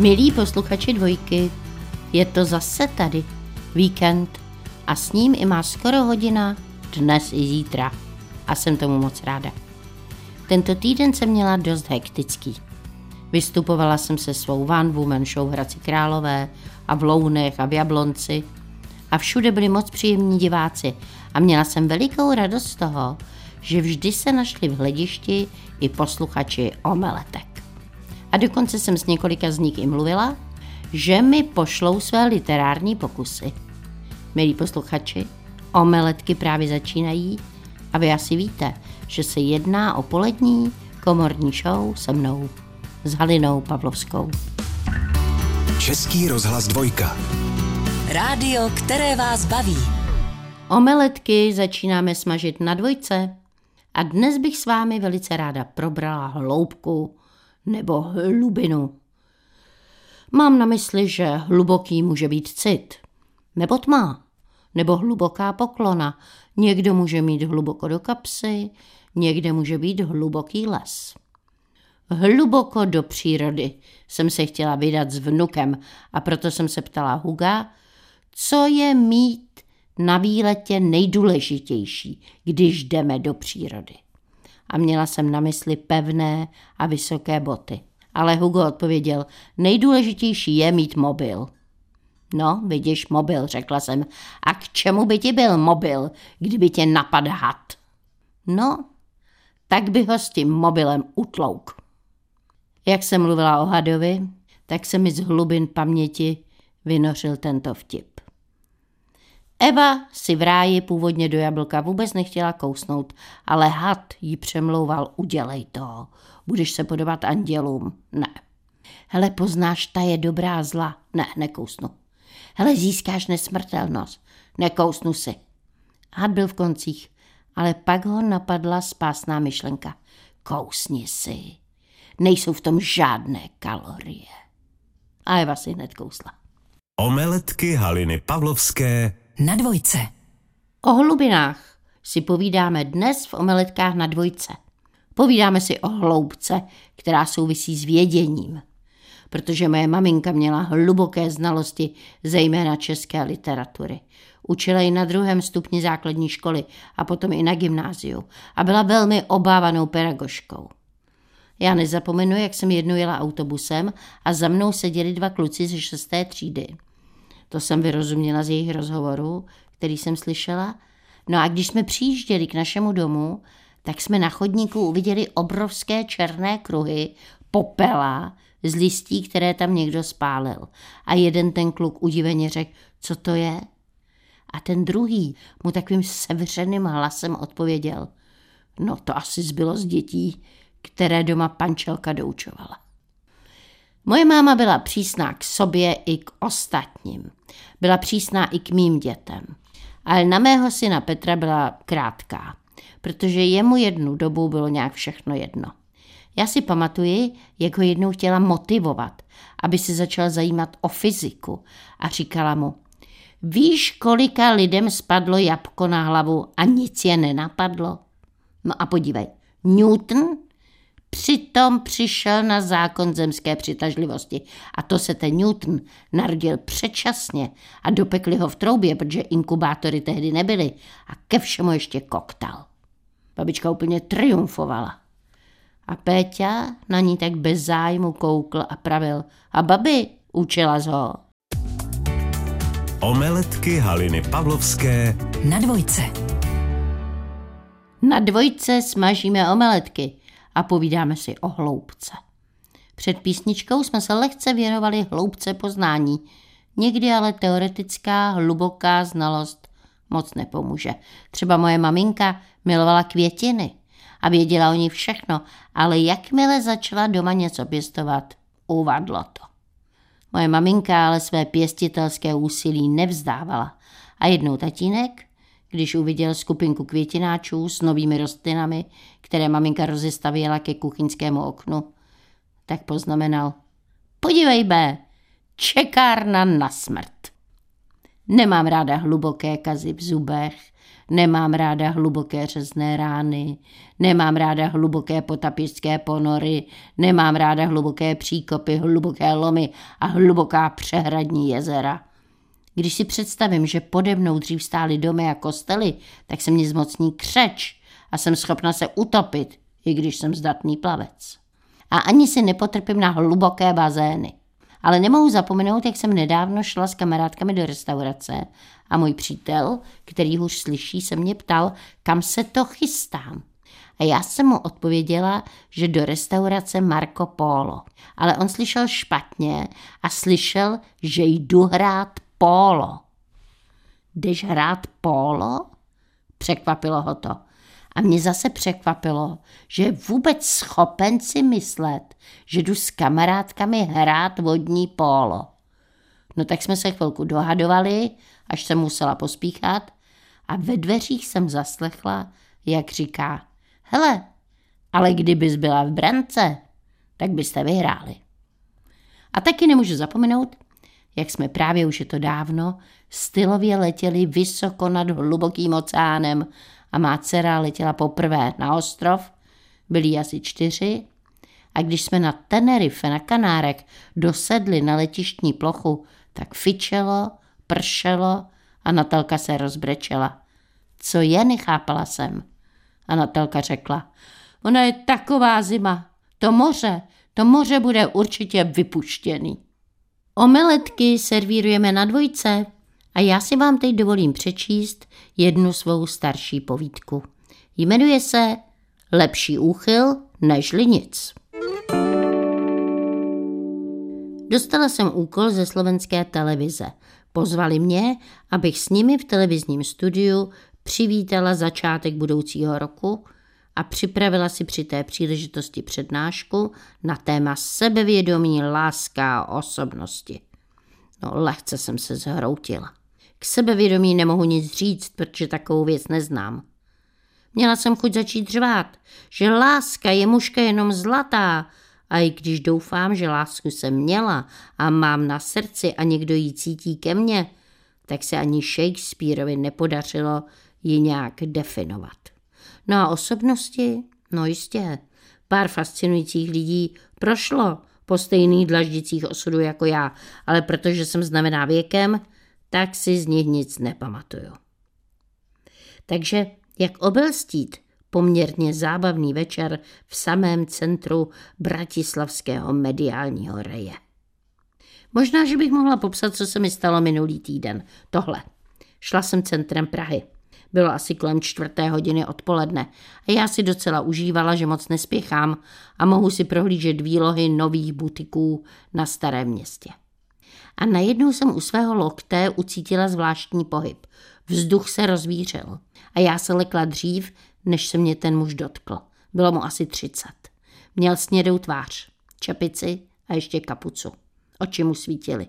Milí posluchači dvojky, je to zase tady, víkend a s ním i má skoro hodina, dnes i zítra. A jsem tomu moc ráda. Tento týden jsem měla dost hektický. Vystupovala jsem se svou Van Woman show v Hradci Králové a v Lounech a v Jablonci a všude byli moc příjemní diváci a měla jsem velikou radost z toho, že vždy se našli v hledišti i posluchači omeletek. A dokonce jsem s několika z nich i mluvila, že mi pošlou své literární pokusy. Milí posluchači, omeletky právě začínají a vy asi víte, že se jedná o polední komorní show se mnou, s Halinou Pavlovskou. Český rozhlas dvojka. Rádio, které vás baví. Omeletky začínáme smažit na dvojce a dnes bych s vámi velice ráda probrala hloubku nebo hlubinu. Mám na mysli, že hluboký může být cit, nebo tma, nebo hluboká poklona. Někdo může mít hluboko do kapsy, někde může být hluboký les. Hluboko do přírody jsem se chtěla vydat s vnukem a proto jsem se ptala Huga, co je mít na výletě nejdůležitější, když jdeme do přírody. A měla jsem na mysli pevné a vysoké boty. Ale Hugo odpověděl, nejdůležitější je mít mobil. No, vidíš, mobil, řekla jsem. A k čemu by ti byl mobil, kdyby tě napad had? No, tak by ho s tím mobilem utlouk. Jak jsem mluvila o hadovi, tak se mi z hlubin paměti vynořil tento vtip. Eva si v ráji původně do jablka vůbec nechtěla kousnout, ale had jí přemlouval, udělej to, budeš se podobat andělům. Ne. Hele, poznáš, ta je dobrá zla. Ne, nekousnu. Hele, získáš nesmrtelnost. Nekousnu si. Had byl v koncích, ale pak ho napadla spásná myšlenka. Kousni si. Nejsou v tom žádné kalorie. A Eva si hned kousla. Omeletky Haliny Pavlovské Na dvojce. O hlubinách si povídáme dnes v omeletkách na dvojce. Povídáme si o hloubce, která souvisí s věděním. Protože moje maminka měla hluboké znalosti, zejména české literatury. Učila ji na druhém stupni základní školy a potom i na gymnáziu a byla velmi obávanou pedagoškou. Já nezapomenu, jak jsem jednou jela autobusem a za mnou seděli dva kluci ze šesté třídy. To jsem vyrozuměla z jejich rozhovoru, který jsem slyšela. No a když jsme přijížděli k našemu domu, tak jsme na chodníku uviděli obrovské černé kruhy popela z listí, které tam někdo spálil. A jeden ten kluk udiveně řekl, co to je? A ten druhý mu takovým sevřeným hlasem odpověděl, no to asi zbylo z dětí, které doma pančelka doučovala. Moje máma byla přísná k sobě i k ostatním. Byla přísná i k mým dětem. Ale na mého syna Petra byla krátká, protože jemu jednu dobu bylo nějak všechno jedno. Já si pamatuji, jak ho jednou chtěla motivovat, aby se začal zajímat o fyziku a říkala mu, víš, kolika lidem spadlo jabko na hlavu a nic je nenapadlo? No a podívej, Newton Přitom přišel na zákon zemské přitažlivosti a to se ten Newton narodil předčasně a dopekli ho v troubě, protože inkubátory tehdy nebyly a ke všemu ještě koktal. Babička úplně triumfovala. A Péťa na ní tak bez zájmu koukl a pravil. A babi, učila z ho. Omeletky Haliny Pavlovské Na dvojce. Na dvojce smažíme omeletky a povídáme si o hloubce. Před písničkou jsme se lehce věnovali hloubce poznání, někdy ale teoretická, hluboká znalost moc nepomůže. Třeba moje maminka milovala květiny a věděla o ní všechno, ale jakmile začala doma něco pěstovat, uvadlo to. Moje maminka ale své pěstitelské úsilí nevzdávala a jednou tatínek když uviděl skupinku květináčů s novými rostlinami, které maminka rozestavěla ke kuchyňskému oknu, tak poznamenal. Podívej, B, čekárna na smrt. Nemám ráda hluboké kazy v zubech, nemám ráda hluboké řezné rány, nemám ráda hluboké potapiřské ponory, nemám ráda hluboké příkopy, hluboké lomy a hluboká přehradní jezera. Když si představím, že pode mnou dřív stály domy a kostely, tak se mě zmocní křeč a jsem schopna se utopit, i když jsem zdatný plavec. A ani si nepotrpím na hluboké bazény. Ale nemohu zapomenout, jak jsem nedávno šla s kamarádkami do restaurace a můj přítel, který už slyší, se mě ptal, kam se to chystám. A já jsem mu odpověděla, že do restaurace Marco Polo. Ale on slyšel špatně a slyšel, že jdu hrát polo. Jdeš hrát polo? Překvapilo ho to. A mě zase překvapilo, že je vůbec schopen si myslet, že jdu s kamarádkami hrát vodní pólo. No tak jsme se chvilku dohadovali, až jsem musela pospíchat a ve dveřích jsem zaslechla, jak říká, hele, ale kdybys byla v brance, tak byste vyhráli. A taky nemůžu zapomenout, jak jsme právě už je to dávno, stylově letěli vysoko nad hlubokým oceánem a má dcera letěla poprvé na ostrov, byli asi čtyři, a když jsme na Tenerife, na Kanárek, dosedli na letištní plochu, tak fičelo, pršelo a Natelka se rozbrečela. Co je, nechápala jsem. A Natelka řekla, ona je taková zima, to moře, to moře bude určitě vypuštěný. Omeletky servírujeme na dvojce a já si vám teď dovolím přečíst jednu svou starší povídku. Jmenuje se Lepší úchyl nežli nic. Dostala jsem úkol ze slovenské televize. Pozvali mě, abych s nimi v televizním studiu přivítala začátek budoucího roku a připravila si při té příležitosti přednášku na téma sebevědomí, láska a osobnosti. No, lehce jsem se zhroutila. K sebevědomí nemohu nic říct, protože takovou věc neznám. Měla jsem chuť začít řvát, že láska je mužka jenom zlatá, a i když doufám, že lásku jsem měla a mám na srdci a někdo ji cítí ke mně, tak se ani Shakespeareovi nepodařilo ji nějak definovat. No a osobnosti? No jistě. Pár fascinujících lidí prošlo po stejných dlaždicích osudu jako já, ale protože jsem znamená věkem, tak si z nich nic nepamatuju. Takže jak obelstít poměrně zábavný večer v samém centru bratislavského mediálního reje. Možná, že bych mohla popsat, co se mi stalo minulý týden. Tohle. Šla jsem centrem Prahy. Bylo asi kolem čtvrté hodiny odpoledne a já si docela užívala, že moc nespěchám a mohu si prohlížet výlohy nových butiků na starém městě. A najednou jsem u svého lokte ucítila zvláštní pohyb. Vzduch se rozvířil a já se lekla dřív, než se mě ten muž dotkl. Bylo mu asi třicet. Měl snědou tvář, čepici a ještě kapucu. Oči mu svítily.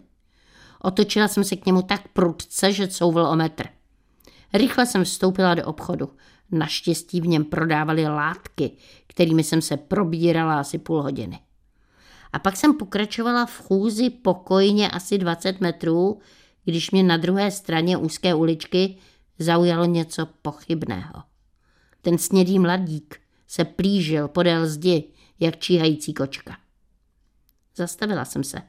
Otočila jsem se k němu tak prudce, že couvil o metr. Rychle jsem vstoupila do obchodu. Naštěstí v něm prodávali látky, kterými jsem se probírala asi půl hodiny. A pak jsem pokračovala v chůzi pokojně asi 20 metrů, když mě na druhé straně úzké uličky zaujalo něco pochybného. Ten snědý mladík se plížil podél zdi, jak číhající kočka. Zastavila jsem se.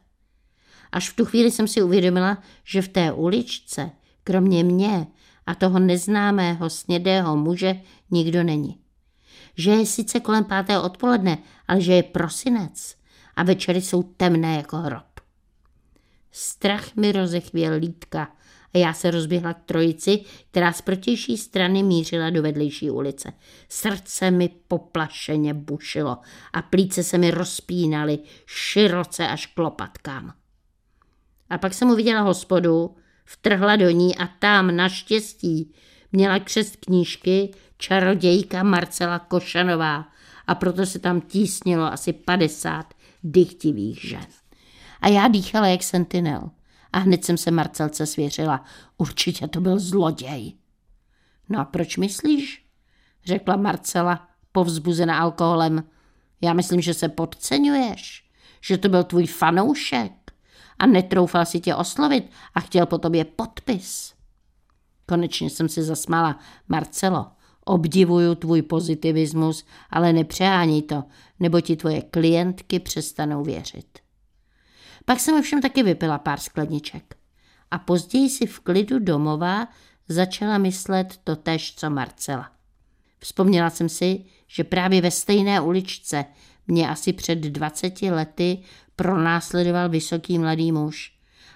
Až v tu chvíli jsem si uvědomila, že v té uličce, kromě mě a toho neznámého snědého muže, nikdo není. Že je sice kolem páté odpoledne, ale že je prosinec a večery jsou temné jako hrob. Strach mi rozechvěl lítka a já se rozběhla k trojici, která z protější strany mířila do vedlejší ulice. Srdce mi poplašeně bušilo a plíce se mi rozpínaly široce až k lopatkám. A pak jsem uviděla hospodu, vtrhla do ní a tam naštěstí měla křest knížky čarodějka Marcela Košanová a proto se tam tísnilo asi 50 dychtivých žen. A já dýchala jak sentinel. A hned jsem se Marcelce svěřila. Určitě to byl zloděj. No a proč myslíš? Řekla Marcela, povzbuzená alkoholem. Já myslím, že se podceňuješ. Že to byl tvůj fanoušek. A netroufal si tě oslovit a chtěl po tobě podpis. Konečně jsem si zasmála. Marcelo, obdivuju tvůj pozitivismus, ale nepřeháněj to, nebo ti tvoje klientky přestanou věřit. Pak jsem ovšem taky vypila pár skleniček. A později si v klidu domova začala myslet to tež, co Marcela. Vzpomněla jsem si, že právě ve stejné uličce mě asi před 20 lety pronásledoval vysoký mladý muž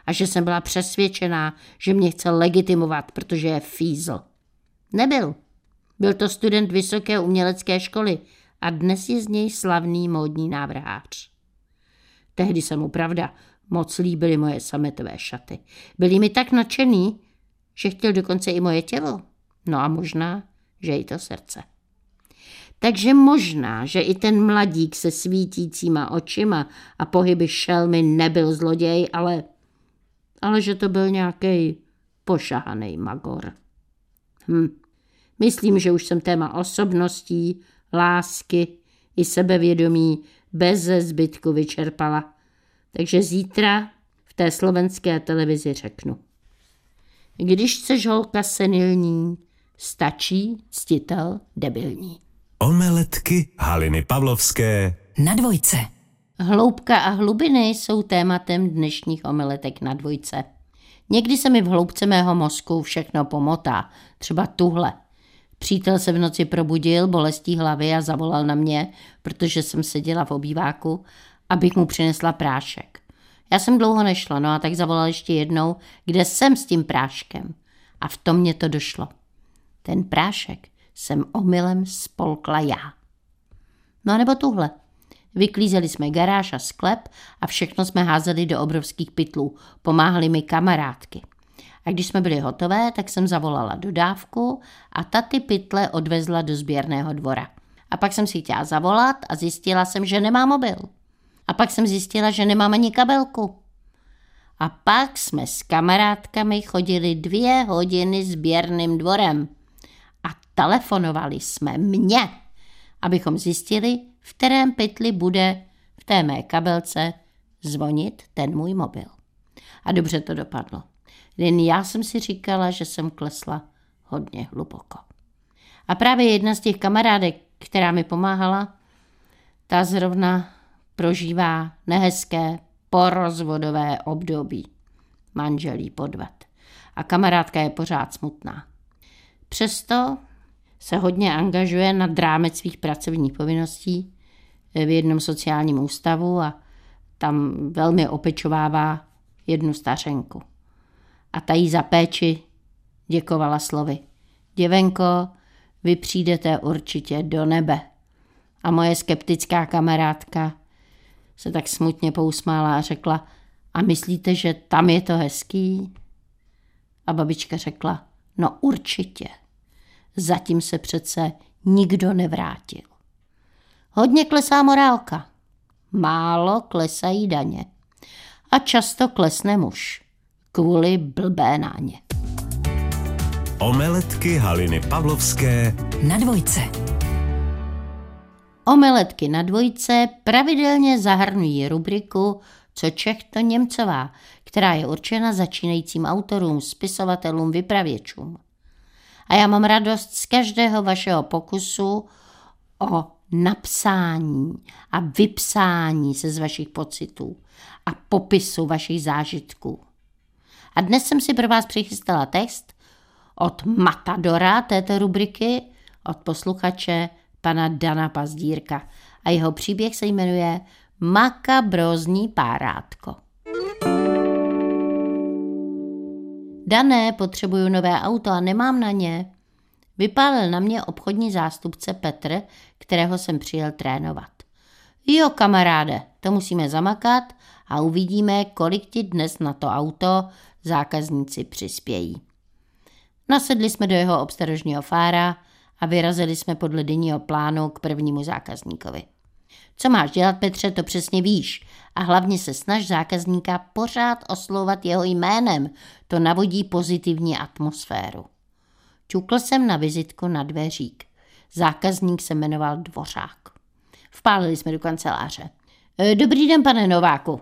a že jsem byla přesvědčená, že mě chce legitimovat, protože je fízl. Nebyl. Byl to student vysoké umělecké školy a dnes je z něj slavný módní návrhář. Tehdy se mu pravda moc líbily moje sametové šaty. Byly mi tak nadšený, že chtěl dokonce i moje tělo. No a možná, že i to srdce. Takže možná, že i ten mladík se svítícíma očima a pohyby šelmy nebyl zloděj, ale, ale že to byl nějaký pošahaný magor. Hm. Myslím, že už jsem téma osobností, lásky i sebevědomí bez zbytku vyčerpala. Takže zítra v té slovenské televizi řeknu. Když chceš holka senilní, stačí ctitel debilní. Omeletky Haliny Pavlovské Na dvojce. Hloubka a hlubiny jsou tématem dnešních omeletek na dvojce. Někdy se mi v hloubce mého mozku všechno pomotá, třeba tuhle. Přítel se v noci probudil bolestí hlavy a zavolal na mě, protože jsem seděla v obýváku, abych mu přinesla prášek. Já jsem dlouho nešla, no a tak zavolal ještě jednou, kde jsem s tím práškem. A v tom mě to došlo. Ten prášek jsem omylem spolkla já. No a nebo tuhle. Vyklízeli jsme garáž a sklep a všechno jsme házeli do obrovských pytlů. Pomáhali mi kamarádky. A když jsme byli hotové, tak jsem zavolala dodávku a ta ty pytle odvezla do sběrného dvora. A pak jsem si chtěla zavolat a zjistila jsem, že nemá mobil. A pak jsem zjistila, že nemám ani kabelku. A pak jsme s kamarádkami chodili dvě hodiny sběrným dvorem telefonovali jsme mě, abychom zjistili, v kterém pytli bude v té mé kabelce zvonit ten můj mobil. A dobře to dopadlo. Jen já jsem si říkala, že jsem klesla hodně hluboko. A právě jedna z těch kamarádek, která mi pomáhala, ta zrovna prožívá nehezké porozvodové období. Manželí podved. A kamarádka je pořád smutná. Přesto se hodně angažuje na drámec svých pracovních povinností v jednom sociálním ústavu a tam velmi opečovává jednu stařenku. A ta jí za péči děkovala slovy. Děvenko, vy přijdete určitě do nebe. A moje skeptická kamarádka se tak smutně pousmála a řekla, a myslíte, že tam je to hezký? A babička řekla, no určitě. Zatím se přece nikdo nevrátil. Hodně klesá morálka, málo klesají daně a často klesne muž kvůli blbé náně. Omeletky Haliny Pavlovské Na dvojce. Omeletky na dvojce pravidelně zahrnují rubriku Co Čech to Němcová, která je určena začínajícím autorům, spisovatelům, vypravěčům. A já mám radost z každého vašeho pokusu o napsání a vypsání se z vašich pocitů a popisu vašich zážitků. A dnes jsem si pro vás přichystala text od Matadora této rubriky, od posluchače pana Dana Pazdírka a jeho příběh se jmenuje Makabrózní párátko. Dané, potřebuju nové auto a nemám na ně. Vypálil na mě obchodní zástupce Petr, kterého jsem přijel trénovat. Jo, kamaráde, to musíme zamakat a uvidíme, kolik ti dnes na to auto zákazníci přispějí. Nasedli jsme do jeho obstarožního fára a vyrazili jsme podle denního plánu k prvnímu zákazníkovi. Co máš dělat, Petře, to přesně víš. A hlavně se snaž zákazníka pořád oslovovat jeho jménem. To navodí pozitivní atmosféru. Čukl jsem na vizitku na dveřík. Zákazník se jmenoval Dvořák. Vpálili jsme do kanceláře. E, dobrý den, pane Nováku.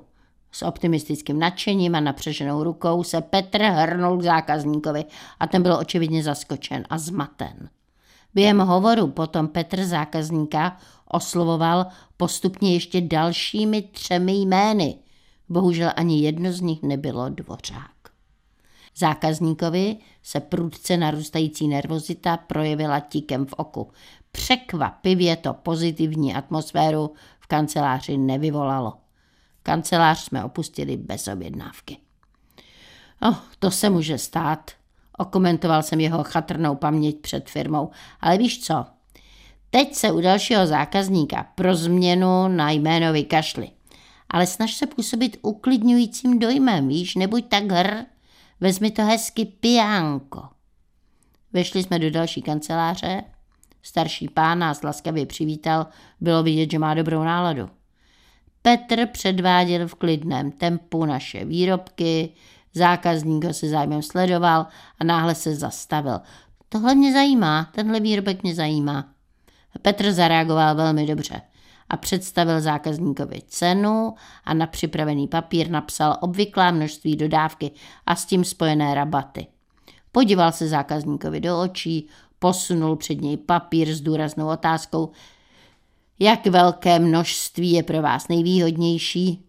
S optimistickým nadšením a napřeženou rukou se Petr hrnul k zákazníkovi a ten byl očividně zaskočen a zmaten. Během hovoru potom Petr zákazníka oslovoval postupně ještě dalšími třemi jmény. Bohužel ani jedno z nich nebylo dvořák. Zákazníkovi se prudce narůstající nervozita projevila tíkem v oku. Překvapivě to pozitivní atmosféru v kanceláři nevyvolalo. Kancelář jsme opustili bez objednávky. Oh, to se může stát, okomentoval jsem jeho chatrnou paměť před firmou. Ale víš co, teď se u dalšího zákazníka pro změnu na jméno vykašli. Ale snaž se působit uklidňujícím dojmem, víš, nebuď tak hr, vezmi to hezky piánko. Vešli jsme do další kanceláře, starší pán nás laskavě přivítal, bylo vidět, že má dobrou náladu. Petr předváděl v klidném tempu naše výrobky, zákazník ho se zájmem sledoval a náhle se zastavil. Tohle mě zajímá, tenhle výrobek mě zajímá. Petr zareagoval velmi dobře a představil zákazníkovi cenu a na připravený papír napsal obvyklá množství dodávky a s tím spojené rabaty. Podíval se zákazníkovi do očí, posunul před něj papír s důraznou otázkou, jak velké množství je pro vás nejvýhodnější.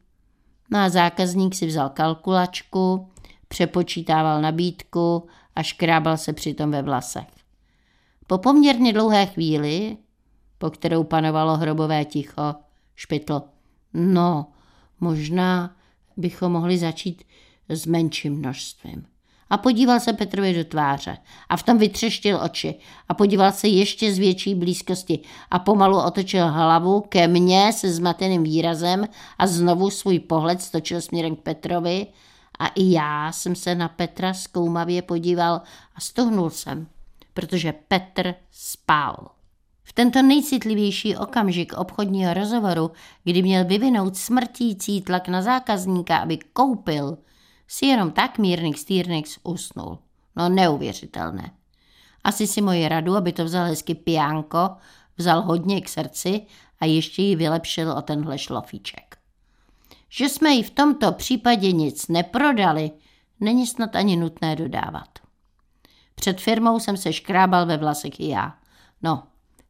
No zákazník si vzal kalkulačku, přepočítával nabídku a škrábal se přitom ve vlasech. Po poměrně dlouhé chvíli, po kterou panovalo hrobové ticho, špitl. No, možná bychom mohli začít s menším množstvím. A podíval se Petrovi do tváře a v tom vytřeštil oči a podíval se ještě z větší blízkosti a pomalu otočil hlavu ke mně se zmateným výrazem a znovu svůj pohled stočil směrem k Petrovi a i já jsem se na Petra zkoumavě podíval a stohnul jsem, protože Petr spal. V tento nejcitlivější okamžik obchodního rozhovoru, kdy měl vyvinout smrtící tlak na zákazníka, aby koupil, si jenom tak mírných Stýrnix usnul. No neuvěřitelné. Asi si moji radu, aby to vzal hezky piánko, vzal hodně k srdci a ještě ji vylepšil o tenhle šlofíček. Že jsme jí v tomto případě nic neprodali, není snad ani nutné dodávat. Před firmou jsem se škrábal ve vlasech i já. No,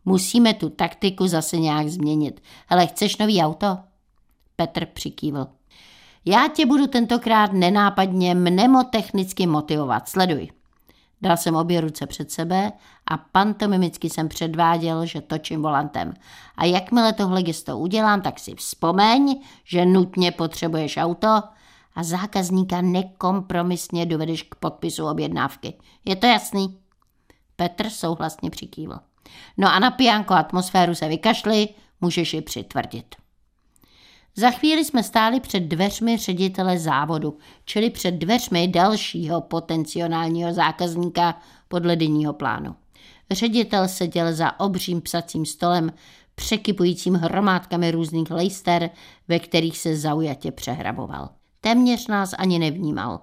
musíme tu taktiku zase nějak změnit. Hele, chceš nový auto? Petr přikývl. Já tě budu tentokrát nenápadně mnemotechnicky motivovat. Sleduj. Dal jsem obě ruce před sebe a pantomimicky jsem předváděl, že točím volantem. A jakmile tohle gesto udělám, tak si vzpomeň, že nutně potřebuješ auto a zákazníka nekompromisně dovedeš k podpisu objednávky. Je to jasný? Petr souhlasně přikývl. No a na pijanko atmosféru se vykašli, můžeš ji přitvrdit. Za chvíli jsme stáli před dveřmi ředitele závodu, čili před dveřmi dalšího potenciálního zákazníka podle denního plánu. Ředitel seděl za obřím psacím stolem, překypujícím hromádkami různých lejster, ve kterých se zaujatě přehraboval. Téměř nás ani nevnímal.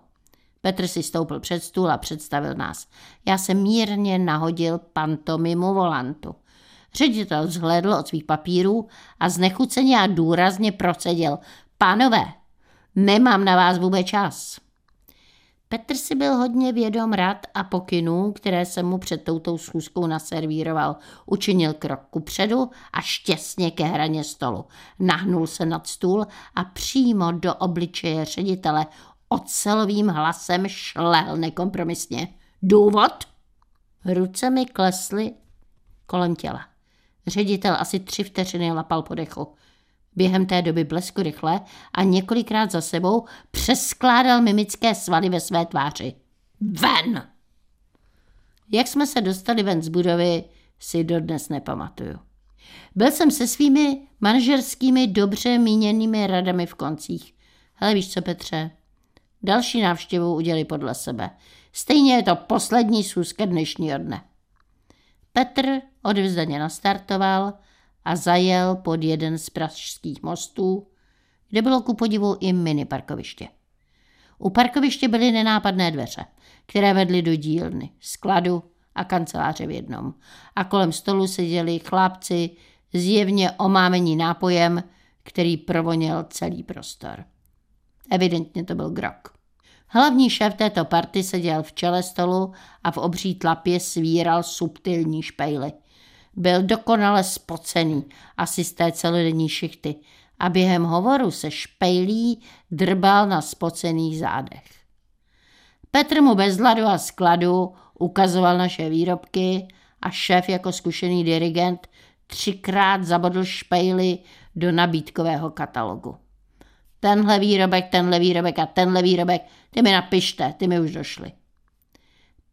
Petr si stoupil před stůl a představil nás. Já jsem mírně nahodil pantomimu volantu. Ředitel vzhlédl od svých papírů a znechuceně a důrazně procedil. Pánové, nemám na vás vůbec čas. Petr si byl hodně vědom rad a pokynů, které jsem mu před touto schůzkou naservíroval. Učinil krok ku předu a štěsně ke hraně stolu. Nahnul se nad stůl a přímo do obličeje ředitele ocelovým hlasem šlel nekompromisně. Důvod? Ruce mi klesly kolem těla. Ředitel asi tři vteřiny lapal po dechu. Během té doby blesku rychle a několikrát za sebou přeskládal mimické svaly ve své tváři. Ven! Jak jsme se dostali ven z budovy, si dodnes nepamatuju. Byl jsem se svými manažerskými dobře míněnými radami v koncích. Hele, víš co, Petře? Další návštěvu udělali podle sebe. Stejně je to poslední schůzka dnešního dne. Petr odvzdaně nastartoval a zajel pod jeden z pražských mostů, kde bylo ku podivu i mini parkoviště. U parkoviště byly nenápadné dveře, které vedly do dílny, skladu a kanceláře v jednom. A kolem stolu seděli chlapci zjevně omámení nápojem, který provoněl celý prostor. Evidentně to byl grok. Hlavní šéf této party seděl v čele stolu a v obří tlapě svíral subtilní špejly. Byl dokonale spocený, asi z té celodenní šichty, a během hovoru se špejlí drbal na spocených zádech. Petr mu bez hladu a skladu ukazoval naše výrobky a šéf jako zkušený dirigent třikrát zabodl špejly do nabídkového katalogu. Tenhle výrobek, tenhle výrobek a tenhle výrobek, ty mi napište, ty mi už došly.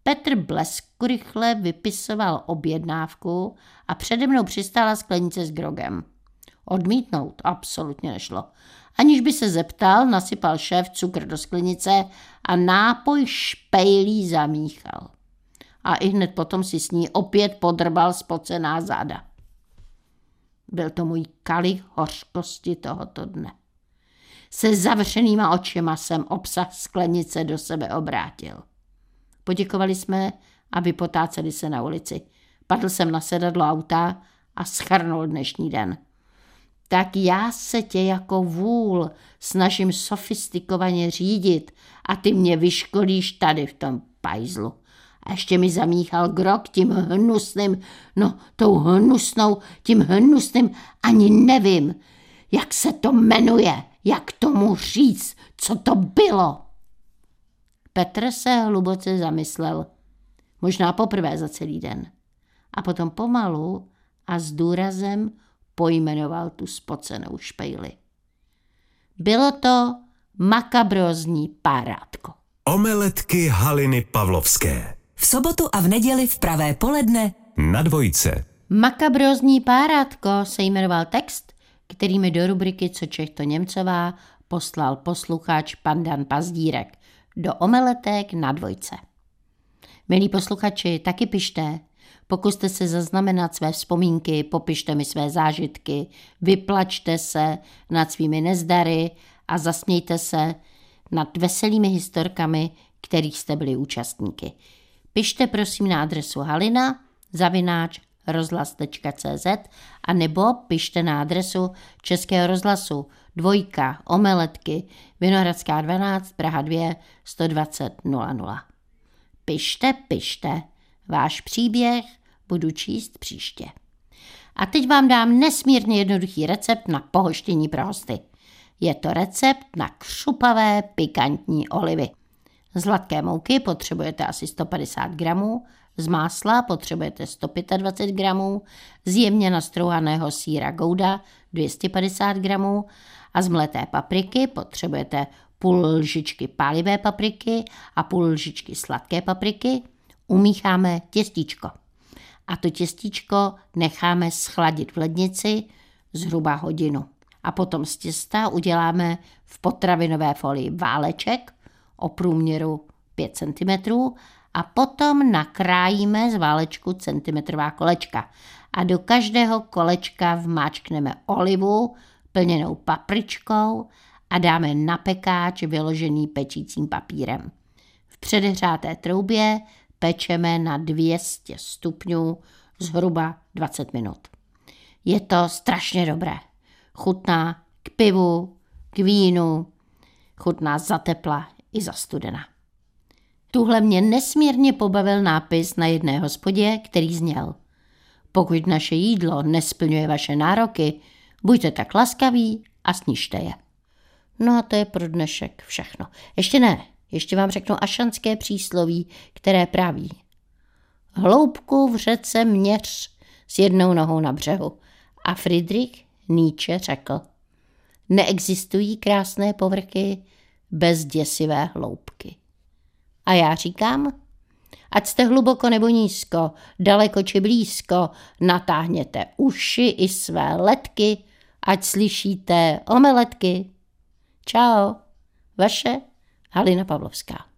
Petr blesku rychle vypisoval objednávku a přede mnou přistála sklenice s grogem. Odmítnout absolutně nešlo. Aniž by se zeptal, nasypal šéf cukr do sklenice a nápoj špejlí zamíchal. A i hned potom si s ní opět podrbal spocená záda. Byl to můj kalich hořkosti tohoto dne. Se zavřenýma očima jsem obsah sklenice do sebe obrátil. Poděkovali jsme a vypotáceli se na ulici. Padl jsem na sedadlo auta a schrnul dnešní den. Tak já se tě jako vůl snažím sofistikovaně řídit a ty mě vyškolíš tady v tom pajzlu. A ještě mi zamíchal grok tím hnusným, no tou hnusnou, tím hnusným, ani nevím, jak se to jmenuje, jak tomu říct, co to bylo. Petr se hluboce zamyslel, možná poprvé za celý den. A potom pomalu a s důrazem pojmenoval tu spocenou špejli. Bylo to makabrozní párátko. Omeletky Haliny Pavlovské. V sobotu a v neděli v pravé poledne Na dvojce. Makabrozní párátko se jmenoval text, který mi do rubriky Co Čech to Němcová poslal posluchač Pandan Pazdírek do omeletek na dvojce. Milí posluchači, taky pište. Pokuste se zaznamenat své vzpomínky, popište mi své zážitky, vyplačte se nad svými nezdary a zasmějte se nad veselými historkami, kterých jste byli účastníky. Pište prosím na adresu halina zavináč rozhlas.cz a nebo pište na adresu Českého rozhlasu dvojka omeletky Vinohradská 12 Praha 2 120 00. Pište, pište, váš příběh budu číst příště. A teď vám dám nesmírně jednoduchý recept na pohoštění pro hosty. Je to recept na křupavé pikantní olivy. Z hladké mouky potřebujete asi 150 gramů, z másla potřebujete 125 gramů, z jemně nastrouhaného síra gouda 250 gramů a z mleté papriky potřebujete půl lžičky pálivé papriky a půl lžičky sladké papriky. Umícháme těstíčko. A to těstíčko necháme schladit v lednici zhruba hodinu. A potom z těsta uděláme v potravinové folii váleček o průměru 5 cm a potom nakrájíme z válečku centimetrová kolečka. A do každého kolečka vmáčkneme olivu plněnou papričkou a dáme na pekáč vyložený pečícím papírem. V předehřáté troubě pečeme na 200 stupňů zhruba 20 minut. Je to strašně dobré. Chutná k pivu, k vínu, chutná za tepla i za studena. Tuhle mě nesmírně pobavil nápis na jedné hospodě, který zněl. Pokud naše jídlo nesplňuje vaše nároky, buďte tak laskaví a snižte je. No a to je pro dnešek všechno. Ještě ne, ještě vám řeknu ašanské přísloví, které praví. Hloubku v řece měř s jednou nohou na břehu. A Friedrich Nietzsche řekl, neexistují krásné povrchy bez děsivé hloubky. A já říkám, ať jste hluboko nebo nízko, daleko či blízko, natáhněte uši i své letky, ať slyšíte omeletky. Čau, vaše Halina Pavlovská.